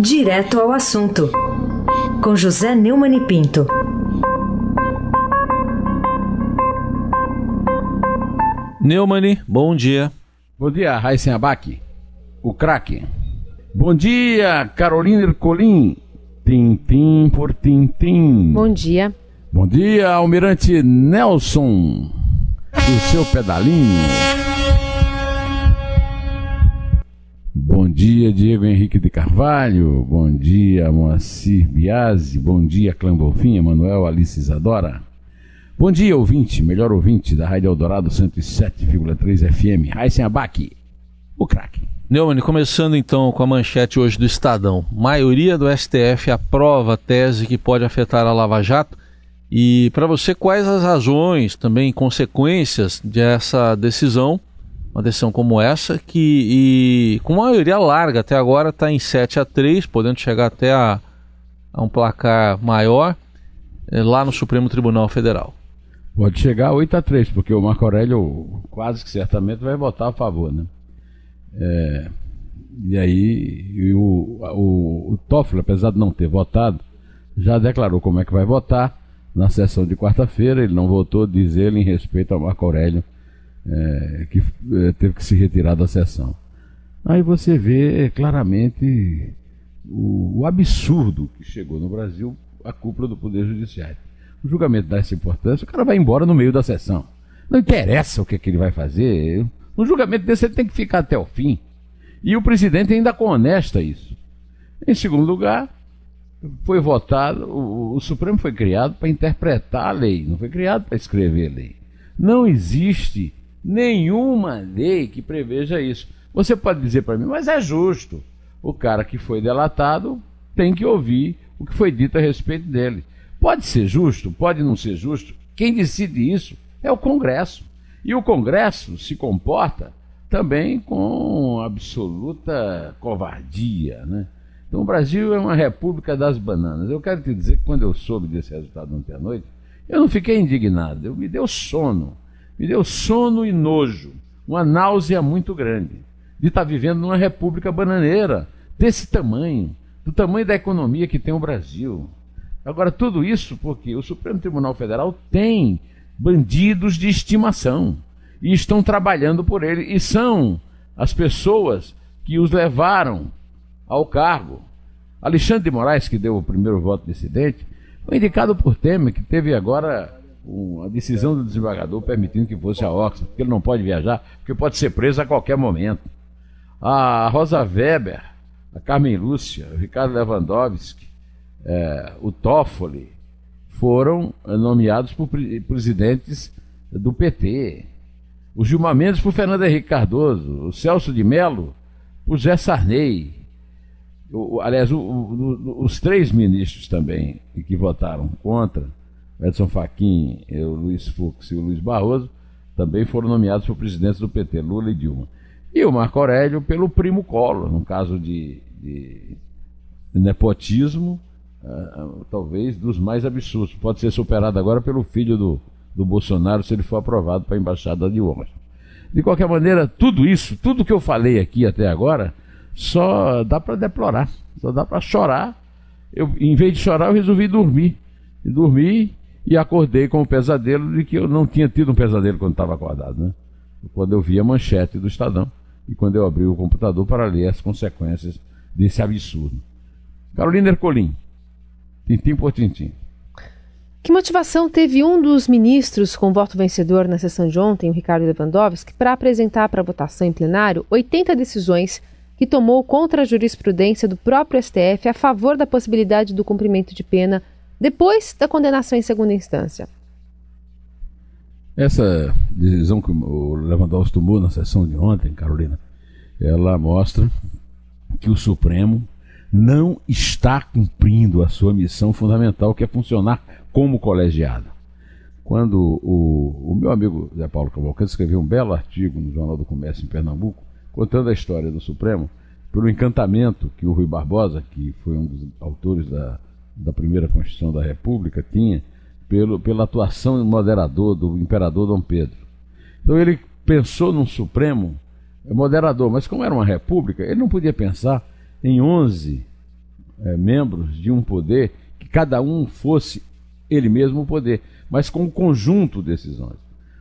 Direto ao assunto, com José Neumann e Pinto. Neumann, bom dia. Bom dia, Raíssen Abac, o craque. Bom dia, Carolina Ercolim, tintim por tintim. Bom dia. Bom dia, Almirante Nelson, do seu pedalinho. Bom dia, Diego Henrique de Carvalho. Bom dia, Moacir Biasi. Bom dia, Clã Bonfim, Manuel Alice Isadora. Bom dia, ouvinte, melhor ouvinte da Rádio Eldorado 107,3 FM. Raíssen Abac, o craque. Neumann, começando então com a manchete hoje do Estadão. Maioria do STF aprova a tese que pode afetar a Lava Jato. E para você, quais as razões, também consequências dessa decisão, uma decisão como essa, que e, com maioria larga até agora está em 7 a 3, podendo chegar até a, a um placar maior é, lá no Supremo Tribunal Federal. Pode chegar a 8 a 3, porque o Marco Aurélio quase que certamente vai votar a favor, né? É, e aí e o, o, o Toffoli, apesar de não ter votado, já declarou como é que vai votar na sessão de quarta-feira. Ele não votou, diz ele, em respeito ao Marco Aurélio, é, que é, teve que se retirar da sessão. Aí você vê claramente o, o absurdo que chegou no Brasil a cúpula do Poder Judiciário o julgamento dá essa importância, o cara vai embora no meio da sessão. Não interessa o que, é que ele vai fazer. Um julgamento desse ele tem que ficar até o fim. E o presidente ainda conesta isso. Em segundo lugar, foi votado, o, o Supremo foi criado para interpretar a lei, não foi criado para escrever lei. Não existe nenhuma lei que preveja isso. Você pode dizer para mim, mas é justo. O cara que foi delatado tem que ouvir o que foi dito a respeito dele. Pode ser justo, pode não ser justo. Quem decide isso é o Congresso. E o Congresso se comporta também com absoluta covardia, né? Então o Brasil é uma república das bananas. Eu quero te dizer que quando eu soube desse resultado ontem à noite, eu não fiquei indignado, eu me deu sono. Me deu sono e nojo, uma náusea muito grande de estar vivendo numa república bananeira desse tamanho, do tamanho da economia que tem o Brasil. Agora, tudo isso porque o Supremo Tribunal Federal tem bandidos de estimação e estão trabalhando por ele, e são as pessoas que os levaram ao cargo. Alexandre de Moraes, que deu o primeiro voto dissidente, foi indicado por Temer, que teve agora uma decisão do desembargador permitindo que fosse a Oxford, porque ele não pode viajar, porque pode ser preso a qualquer momento. A Rosa Weber, a Carmen Lúcia, o Ricardo Lewandowski, é, o Toffoli, foram nomeados por presidentes do PT. O Gilmar Mendes por Fernando Henrique Cardoso, o Celso de Mello por Zé Sarney. O, aliás, o, o, os três ministros também que votaram contra, Edson Fachin, o Luiz Fux e o Luiz Barroso, também foram nomeados por presidentes do PT, Lula e Dilma. E o Marco Aurélio pelo primo Collor, no caso de, de nepotismo uh, talvez dos mais absurdos. Pode ser superado agora pelo filho do, do Bolsonaro se ele for aprovado para a embaixada de Washington. De qualquer maneira, tudo isso, tudo que eu falei aqui até agora, só dá para deplorar, só dá para chorar. Eu, em vez de chorar, eu resolvi dormir. E dormi e acordei com o pesadelo de que eu não tinha tido um pesadelo quando estava acordado, né? Quando eu vi a manchete do Estadão e quando eu abri o computador para ler as consequências desse absurdo. Carolina Ercolim, tintim por tintim. Que motivação teve um dos ministros com voto vencedor na sessão de ontem, o Ricardo Lewandowski, para apresentar para votação em plenário 80 decisões que tomou contra a jurisprudência do próprio STF a favor da possibilidade do cumprimento de pena depois da condenação em segunda instância? Essa decisão que o Lewandowski tomou na sessão de ontem, Carolina, ela mostra que o Supremo não está cumprindo a sua missão fundamental, que é funcionar como colegiado. Quando o, o meu amigo Zé Paulo Cavalcante escreveu um belo artigo no Jornal do Comércio em Pernambuco, contando a história do Supremo, pelo encantamento que o Rui Barbosa, que foi um dos autores da, da primeira Constituição da República, tinha, pelo, pela atuação moderador do imperador Dom Pedro. Então ele pensou num Supremo moderador, mas como era uma república, ele não podia pensar em 11 é, membros de um poder que cada um fosse ele mesmo o poder, mas com o conjunto de decisões.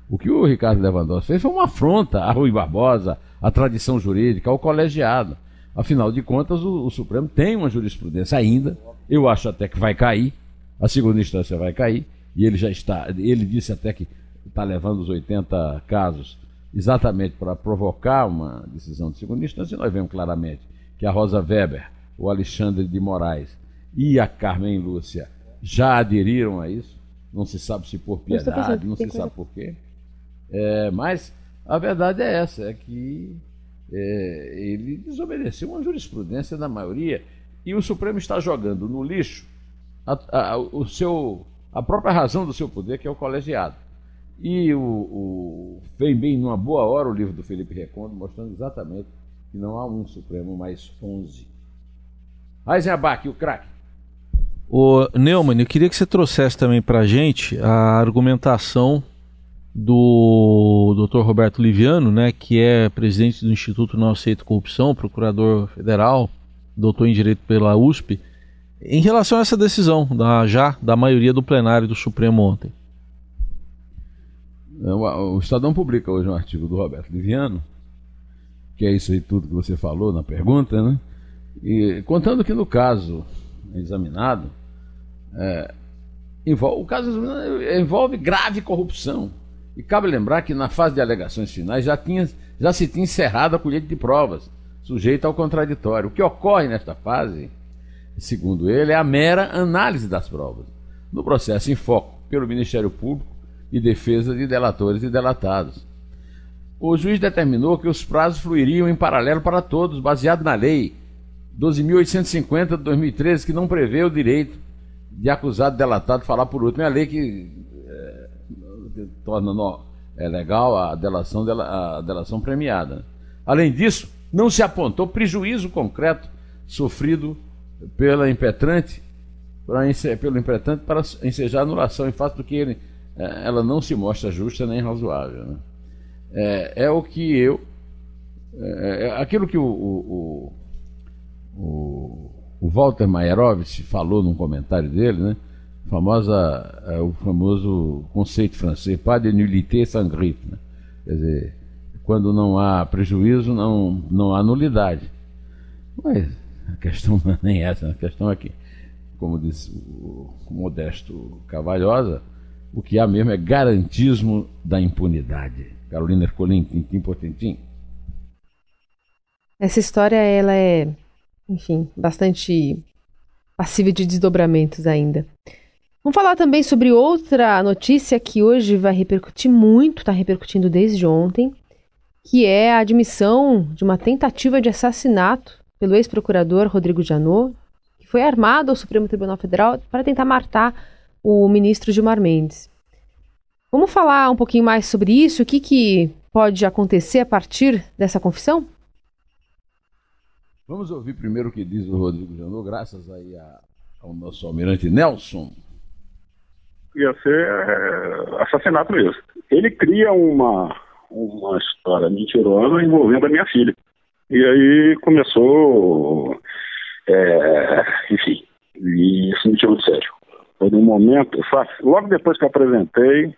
O que o Ricardo Lewandowski fez foi uma afronta a Rui Barbosa, à tradição jurídica, ao colegiado. Afinal de contas, o, o, Supremo tem uma jurisprudência ainda. Eu acho até que vai cair. A segunda instância vai cair. E ele já está. Ele disse até que está levando os 80 casos exatamente para provocar uma decisão de segunda instância. E nós vemos claramente que a Rosa Weber, o Alexandre de Moraes e a Carmen Lúcia já aderiram a isso. Não se sabe se por piedade, não se sabe por quê. É, mas a verdade é essa, é que é, ele desobedeceu uma jurisprudência da maioria e o Supremo está jogando no lixo a, a, o seu, a própria razão do seu poder, que é o colegiado. E o, o, vem bem numa boa hora o livro do Felipe Recondo, mostrando exatamente que não há um Supremo, mas 11. Eisenbach, o craque. O Neumann, eu queria que você trouxesse também para a gente a argumentação do Dr. Roberto Liviano, né, que é presidente do Instituto Não Aceito Corrupção, procurador federal, doutor em Direito pela USP, em relação a essa decisão da, já da maioria do plenário do Supremo ontem. É, o Estadão publica hoje um artigo do Roberto Liviano, que é isso aí tudo que você falou na pergunta, né? E contando que no caso examinado, é, envolve, o caso envolve grave corrupção e cabe lembrar que na fase de alegações finais já, tinha, já se tinha encerrado a colheita de provas, sujeita ao contraditório. O que ocorre nesta fase, segundo ele, é a mera análise das provas, no processo em foco pelo Ministério Público e defesa de delatores e delatados. O juiz determinou que os prazos fluiriam em paralelo para todos, baseado na lei 12.850 de 2013, que não prevê o direito de acusado delatado falar por último. É a lei que torna no, é legal a delação, a delação premiada. Além disso, não se apontou prejuízo concreto sofrido pela impetrante, para, pelo impetrante para ensejar anulação, em fato do que ele, é, ela não se mostra justa nem razoável. Né? É, é, o que eu. É, é aquilo que o, o, o, o Walter Maierovitch falou num comentário dele, né? Famosa, é, o famoso conceito francês, pas de nullité sans griffe. Né? Quer dizer, quando não há prejuízo, não, não há nulidade. Mas a questão não é nem essa, a questão é que, como disse o modesto Cavalhosa, o que há mesmo é garantismo da impunidade. Carolina Ercolim, tintim por tintim. Essa história, ela é, enfim, bastante passível de desdobramentos ainda. Vamos falar também sobre outra notícia que hoje vai repercutir muito, está repercutindo desde ontem, que é a admissão de uma tentativa de assassinato pelo ex-procurador Rodrigo Janot, que foi armado ao Supremo Tribunal Federal para tentar matar o ministro Gilmar Mendes. Vamos falar um pouquinho mais sobre isso? O que, que pode acontecer a partir dessa confissão? Vamos ouvir primeiro o que diz o Rodrigo Janot, graças aí a, ao nosso almirante Nelson ia ser é, assassinato mesmo. Ele cria uma, uma história mentirosa envolvendo a minha filha. E aí começou, é, enfim, e isso me tirou de sério. Foi num momento, logo depois que eu apresentei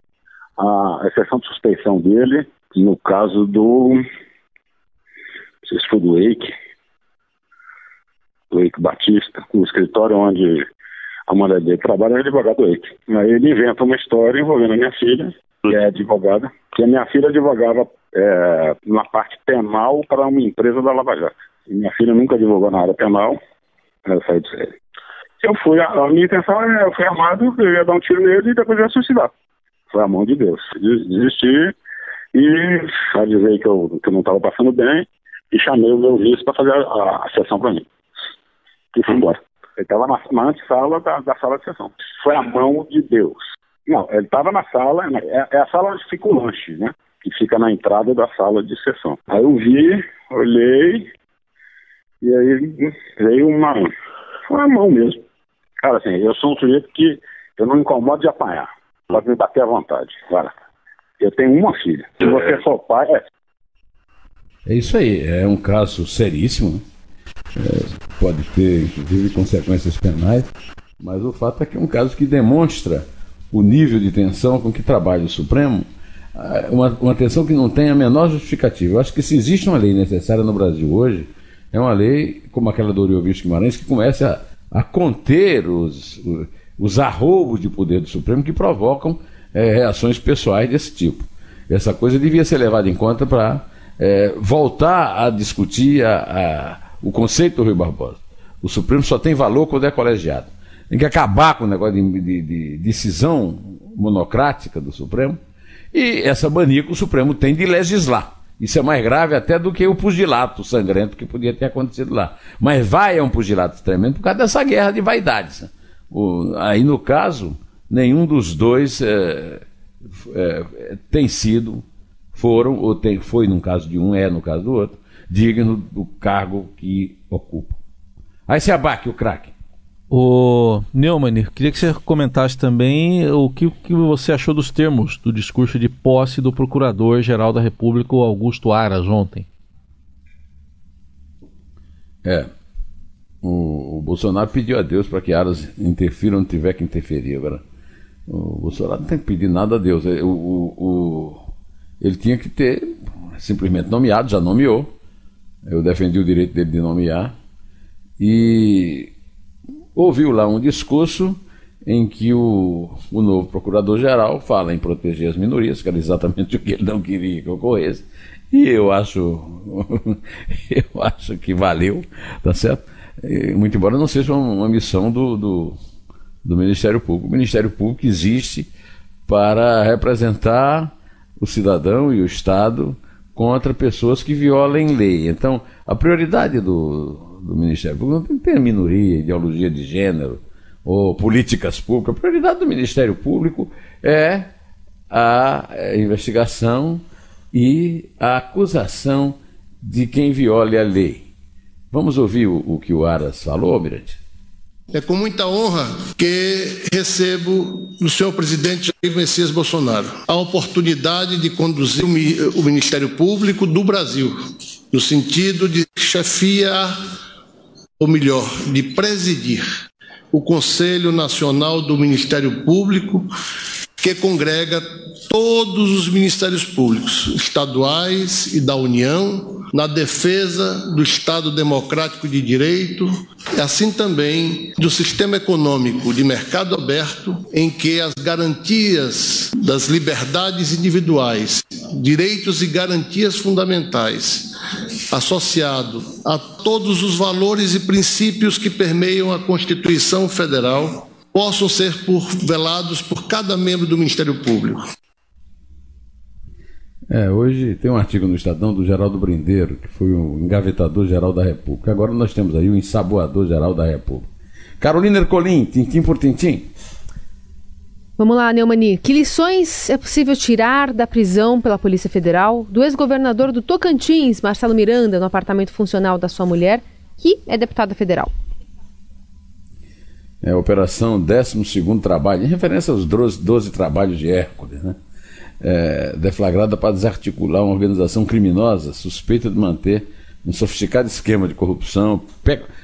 a exceção de suspeição dele, no caso do, não sei se foi do Eike, do Eike Batista, no escritório onde a mulher dele trabalha é advogado. Aí ele inventa uma história envolvendo a minha filha, que é advogada, que a minha filha advogava é, na parte penal para uma empresa da Lava Jato. E minha filha nunca advogou na área penal, ela saiu de série. Eu fui, a, a, minha intenção é, eu fui armado, eu ia dar um tiro nele e depois ia suicidar. Foi a mão de Deus. Desisti e avisei que eu, que eu não estava passando bem e chamei o meu vice para fazer a, a, a sessão para mim. E fui embora. Ele estava na, na antessala da, da sala de sessão. Foi a mão de Deus. Não, ele estava na sala, né, é, é, a sala onde fica o lanche, né? Que fica na entrada da sala de sessão. Aí eu vi, olhei, e aí veio uma. Foi uma mão mesmo. Cara, assim, eu sou um sujeito que eu não incomodo de apanhar. Pode me bater à vontade. Cara, eu tenho uma filha. Se você é. for pai, é. É isso aí, é um caso seríssimo. Né? É pode ter, inclusive, consequências penais, mas o fato é que é um caso que demonstra o nível de tensão com que trabalha o Supremo, ah, uma, uma tensão que não tem a menor justificativa. Eu acho que se existe uma lei necessária no Brasil hoje, é uma lei como aquela do Oriovisto Guimarães, que comece a, a conter os, os arroubos de poder do Supremo que provocam é, reações pessoais desse tipo. Essa coisa devia ser levada em conta para é, voltar a discutir a, a, o conceito do Rio Barbosa. O Supremo só tem valor quando é colegiado. Tem que acabar com o negócio de, de, de decisão monocrática do Supremo e essa mania que o Supremo tem de legislar. Isso é mais grave até do que o pugilato sangrento que podia ter acontecido lá. Mas vai a um pugilato tremendo por causa dessa guerra de vaidades. O, aí, no caso, nenhum dos dois é, é, tem sido, foram, ou tem, foi no caso de um, é no caso do outro, digno do cargo que ocupa. Aí se abaque o craque. O Neumann, queria que você comentasse também o que, que você achou dos termos do discurso de posse do Procurador-Geral da República, Augusto Aras, ontem. É. O, o Bolsonaro pediu a Deus para que Aras interfira onde tiver que interferir. Agora, o Bolsonaro não tem que pedir nada a Deus. O, o, o, ele tinha que ter simplesmente nomeado, já nomeou. Eu defendi o direito dele de nomear. E ouviu lá um discurso em que o, o novo procurador-geral fala em proteger as minorias, que era exatamente o que ele não queria que ocorresse. E eu acho, eu acho que valeu, tá certo? Muito embora não seja uma missão do, do, do Ministério Público. O Ministério Público existe para representar o cidadão e o Estado contra pessoas que violem lei. Então, a prioridade do, do Ministério Público, não tem minoria, ideologia de gênero ou políticas públicas. A prioridade do Ministério Público é a investigação e a acusação de quem viole a lei. Vamos ouvir o, o que o Aras falou, Almirante? É com muita honra que recebo do senhor presidente Jair Messias Bolsonaro a oportunidade de conduzir o Ministério Público do Brasil, no sentido de chefiar ou melhor, de presidir o Conselho Nacional do Ministério Público, que congrega todos os ministérios públicos, estaduais e da União, na defesa do Estado democrático de direito, e assim também do sistema econômico de mercado aberto, em que as garantias das liberdades individuais, direitos e garantias fundamentais, associado a todos os valores e princípios que permeiam a Constituição Federal, possam ser por, velados por cada membro do Ministério Público. É, hoje tem um artigo no Estadão do Geraldo Brindeiro, que foi o engavetador geral da República. Agora nós temos aí o ensaboador geral da República. Carolina Ercolim, tintim por tintim. Vamos lá, Neumani. Que lições é possível tirar da prisão pela Polícia Federal do ex-governador do Tocantins, Marcelo Miranda, no apartamento funcional da sua mulher, que é deputada federal? É a Operação 12 Trabalho, em referência aos 12, 12 trabalhos de Hércules, né? É, deflagrada para desarticular uma organização criminosa suspeita de manter um sofisticado esquema de corrupção.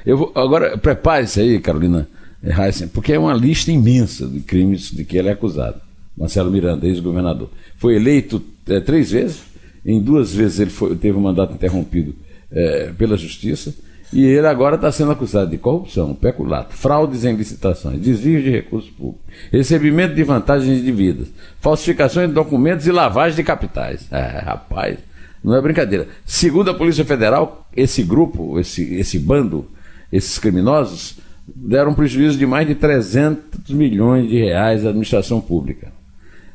Eu vou, agora, prepare-se aí, Carolina Heissen, porque é uma lista imensa de crimes de que ele é acusado. Marcelo Miranda, ex-governador. Foi eleito é, três vezes, em duas vezes ele foi, teve o um mandato interrompido é, pela justiça e ele agora está sendo acusado de corrupção, peculato, fraudes em licitações, desvio de recursos públicos, recebimento de vantagens de vidas, falsificações de documentos e lavagem de capitais. É, rapaz, não é brincadeira. Segundo a Polícia Federal, esse grupo, esse, esse bando, esses criminosos, deram prejuízo de mais de 300 milhões de reais à administração pública.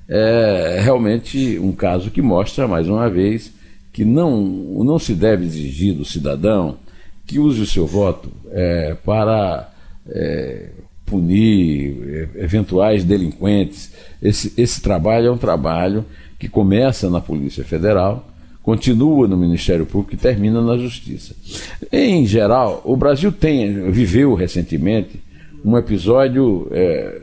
É realmente um caso que mostra, mais uma vez, que não, não se deve exigir do cidadão que use o seu voto é, para é, punir é, eventuais delinquentes. Esse, esse trabalho é um trabalho que começa na Polícia Federal, continua no Ministério Público e termina na Justiça. Em geral, o Brasil tem, viveu recentemente um episódio é,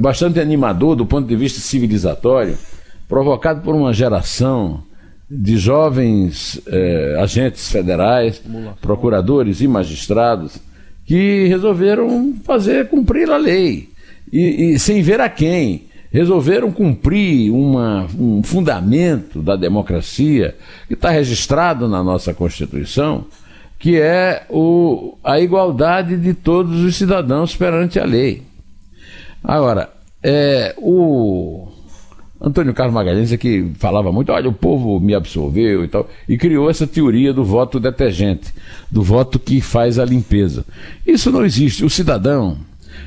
bastante animador do ponto de vista civilizatório, provocado por uma geração de jovens eh, agentes federais, procuradores e magistrados que resolveram fazer cumprir a lei, e, e sem ver a quem. Resolveram cumprir uma, um fundamento da democracia que está registrado na nossa Constituição, que é o, a igualdade de todos os cidadãos perante a lei. Agora, é, o Antônio Carlos Magalhães é que falava muito, olha, o povo me absorveu e tal, e criou essa teoria do voto detergente, do voto que faz a limpeza. Isso não existe. O cidadão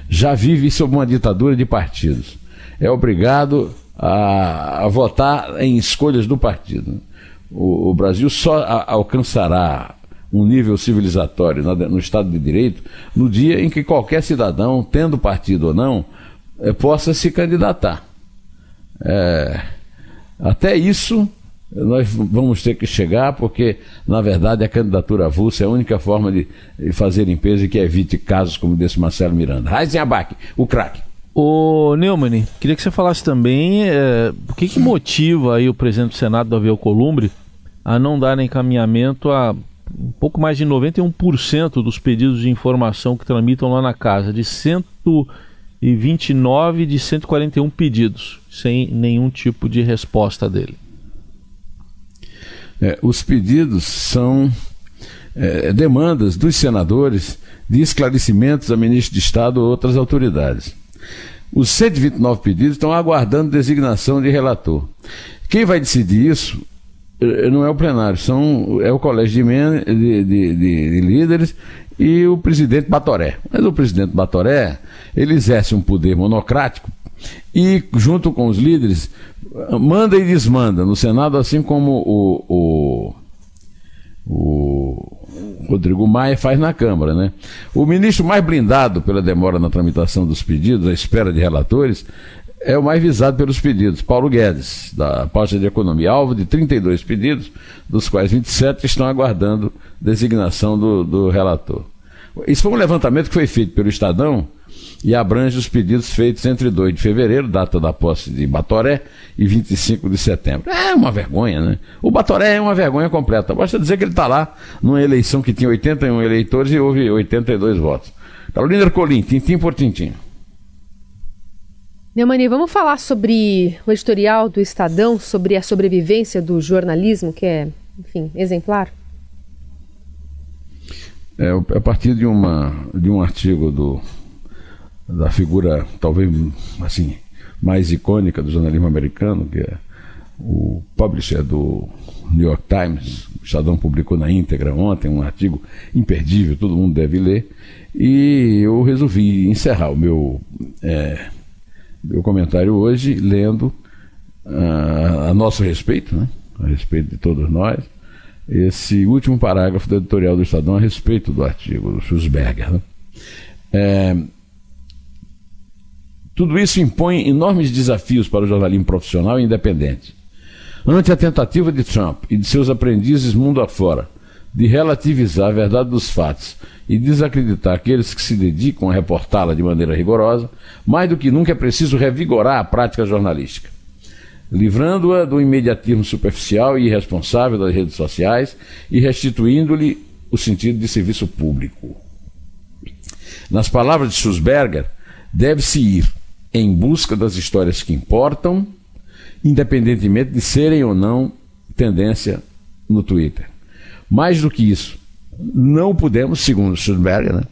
já vive sob uma ditadura de partidos. É obrigado a, a votar em escolhas do partido. O, o Brasil só a, alcançará um nível civilizatório no Estado de Direito no dia em que qualquer cidadão, tendo partido ou não, é, possa se candidatar. É, até isso nós vamos ter que chegar, porque, na verdade, a candidatura avulsa é a única forma de fazer limpeza e que evite casos como desse Marcelo Miranda. Raizen Abac, o craque. Ô Neumann, queria que você falasse também é, o que, que motiva aí o presidente do Senado, Davi Alcolumbre, a não dar encaminhamento a um pouco mais de 91% dos pedidos de informação que tramitam lá na casa, de 129 de 141 pedidos, sem nenhum tipo de resposta dele. É, os pedidos são é, demandas dos senadores de esclarecimentos a ministro de Estado ou outras autoridades. Os 129 pedidos estão aguardando designação de relator. Quem vai decidir isso eh, não é o plenário, são, é o colégio de, de, de, de, líderes e o presidente Batoré. Mas o presidente Batoré, ele exerce um poder monocrático e, junto com os líderes, manda e desmanda no Senado, assim como o, o, o Rodrigo Maia faz na Câmara. Né? O ministro mais blindado pela demora na tramitação dos pedidos, à espera de relatores, é o mais visado pelos pedidos, Paulo Guedes, da pasta de economia, alvo de 32 pedidos, dos quais 27 estão aguardando designação do, do relator. Isso foi um levantamento que foi feito pelo Estadão e abrange os pedidos feitos entre 2 de fevereiro, data da posse de Batoré, e 25 de setembro. É uma vergonha, né? O Batoré é uma vergonha completa. Basta dizer que ele está lá numa eleição que tinha 81 eleitores e houve 82 votos. Carolina Ercolim, tintim por tintim. Neumani, vamos falar sobre o editorial do Estadão, sobre a sobrevivência do jornalismo, que é, enfim, exemplar? É, a partir de, uma, de um artigo do, da figura, talvez, assim, mais icônica do jornalismo americano, que é o publisher do New York Times, o Estadão publicou na íntegra ontem um artigo imperdível, todo mundo deve ler, e eu resolvi encerrar o meu é, meu comentário hoje lendo uh, a nosso respeito, né? a respeito de todos nós, esse último parágrafo do editorial do Estadão a respeito do artigo do Schussberger. Né? É, tudo isso impõe enormes desafios para o jornalismo profissional e independente. Ante a tentativa de Trump e de seus aprendizes mundo afora de relativizar a verdade dos fatos e desacreditar aqueles que se dedicam a reportá-la de maneira rigorosa, mais do que nunca é preciso revigorar a prática jornalística, livrando-a do imediatismo superficial e irresponsável das redes sociais e restituindo-lhe o sentido de serviço público. Nas palavras de Schussberger, deve-se ir em busca das histórias que importam, independentemente de serem ou não tendência no Twitter. Mais do que isso, não podemos, segundo Schoenberger, né,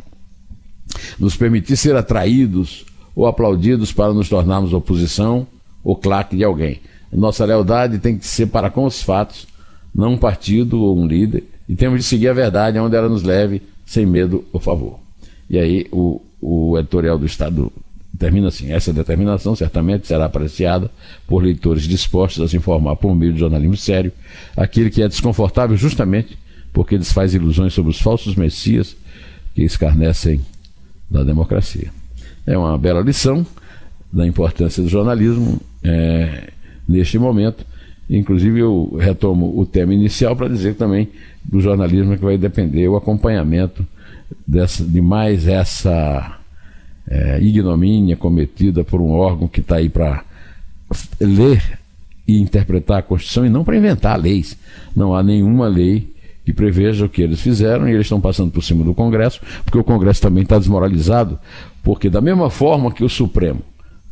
nos permitir ser atraídos ou aplaudidos para nos tornarmos oposição ou claque de alguém. Nossa lealdade tem que ser para com os fatos, não um partido ou um líder, e temos de seguir a verdade onde ela nos leve, sem medo ou favor. E aí o, o editorial do Estado termina assim: essa determinação certamente será apreciada por leitores dispostos a se informar por meio de jornalismo sério, aquele que é desconfortável justamente porque desfaz ilusões sobre os falsos messias que escarnecem da democracia. É uma bela lição da importância do jornalismo é, neste momento. Inclusive, eu retomo o tema inicial para dizer também do jornalismo que vai depender o acompanhamento dessa, de mais essa é, ignomínia cometida por um órgão que está aí para ler e interpretar a Constituição e não para inventar leis. Não há nenhuma lei que preveja o que eles fizeram e eles estão passando por cima do Congresso, porque o Congresso também está desmoralizado, porque da mesma forma que o Supremo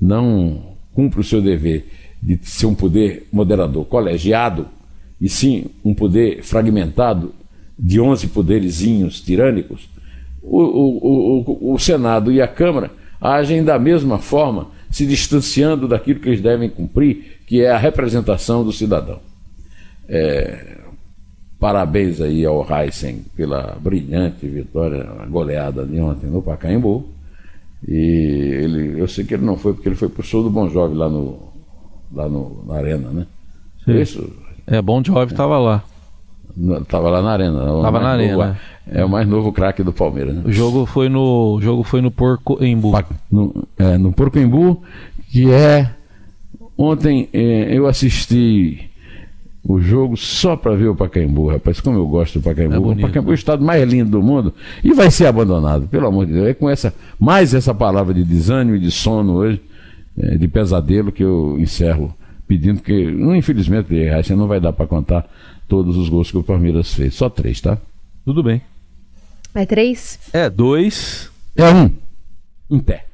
não cumpre o seu dever de ser um poder moderador colegiado, e sim um poder fragmentado de 11 poderezinhos tirânicos, o, o, o, o Senado e a Câmara agem da mesma forma, se distanciando daquilo que eles devem cumprir, que é a representação do cidadão. É, parabéns aí ao Heisen pela brilhante vitória, goleada de ontem no Pacaembu. E ele, eu sei que ele não foi porque ele foi pro show do Bon Jovi lá no lá no, na arena, né? Sim. Isso. É, Bon Jovi estava lá. Estava lá na arena. Estava na arena. é o mais novo craque do Palmeiras. Né? O jogo foi no o jogo foi no Porco Embu. No, é, no Porco Embu, que é ontem é, eu assisti o jogo só para ver o Pacaembu, rapaz. Como eu gosto do Pacaembu. É o Pacaembu é o estado mais lindo do mundo e vai ser abandonado, pelo amor de Deus. É com essa, mais essa palavra de desânimo e de sono hoje, é, de pesadelo, que eu encerro pedindo que, infelizmente, você não vai dar para contar todos os gols que o Palmeiras fez. Só três, tá? Tudo bem. É três? É dois. É um. Em pé.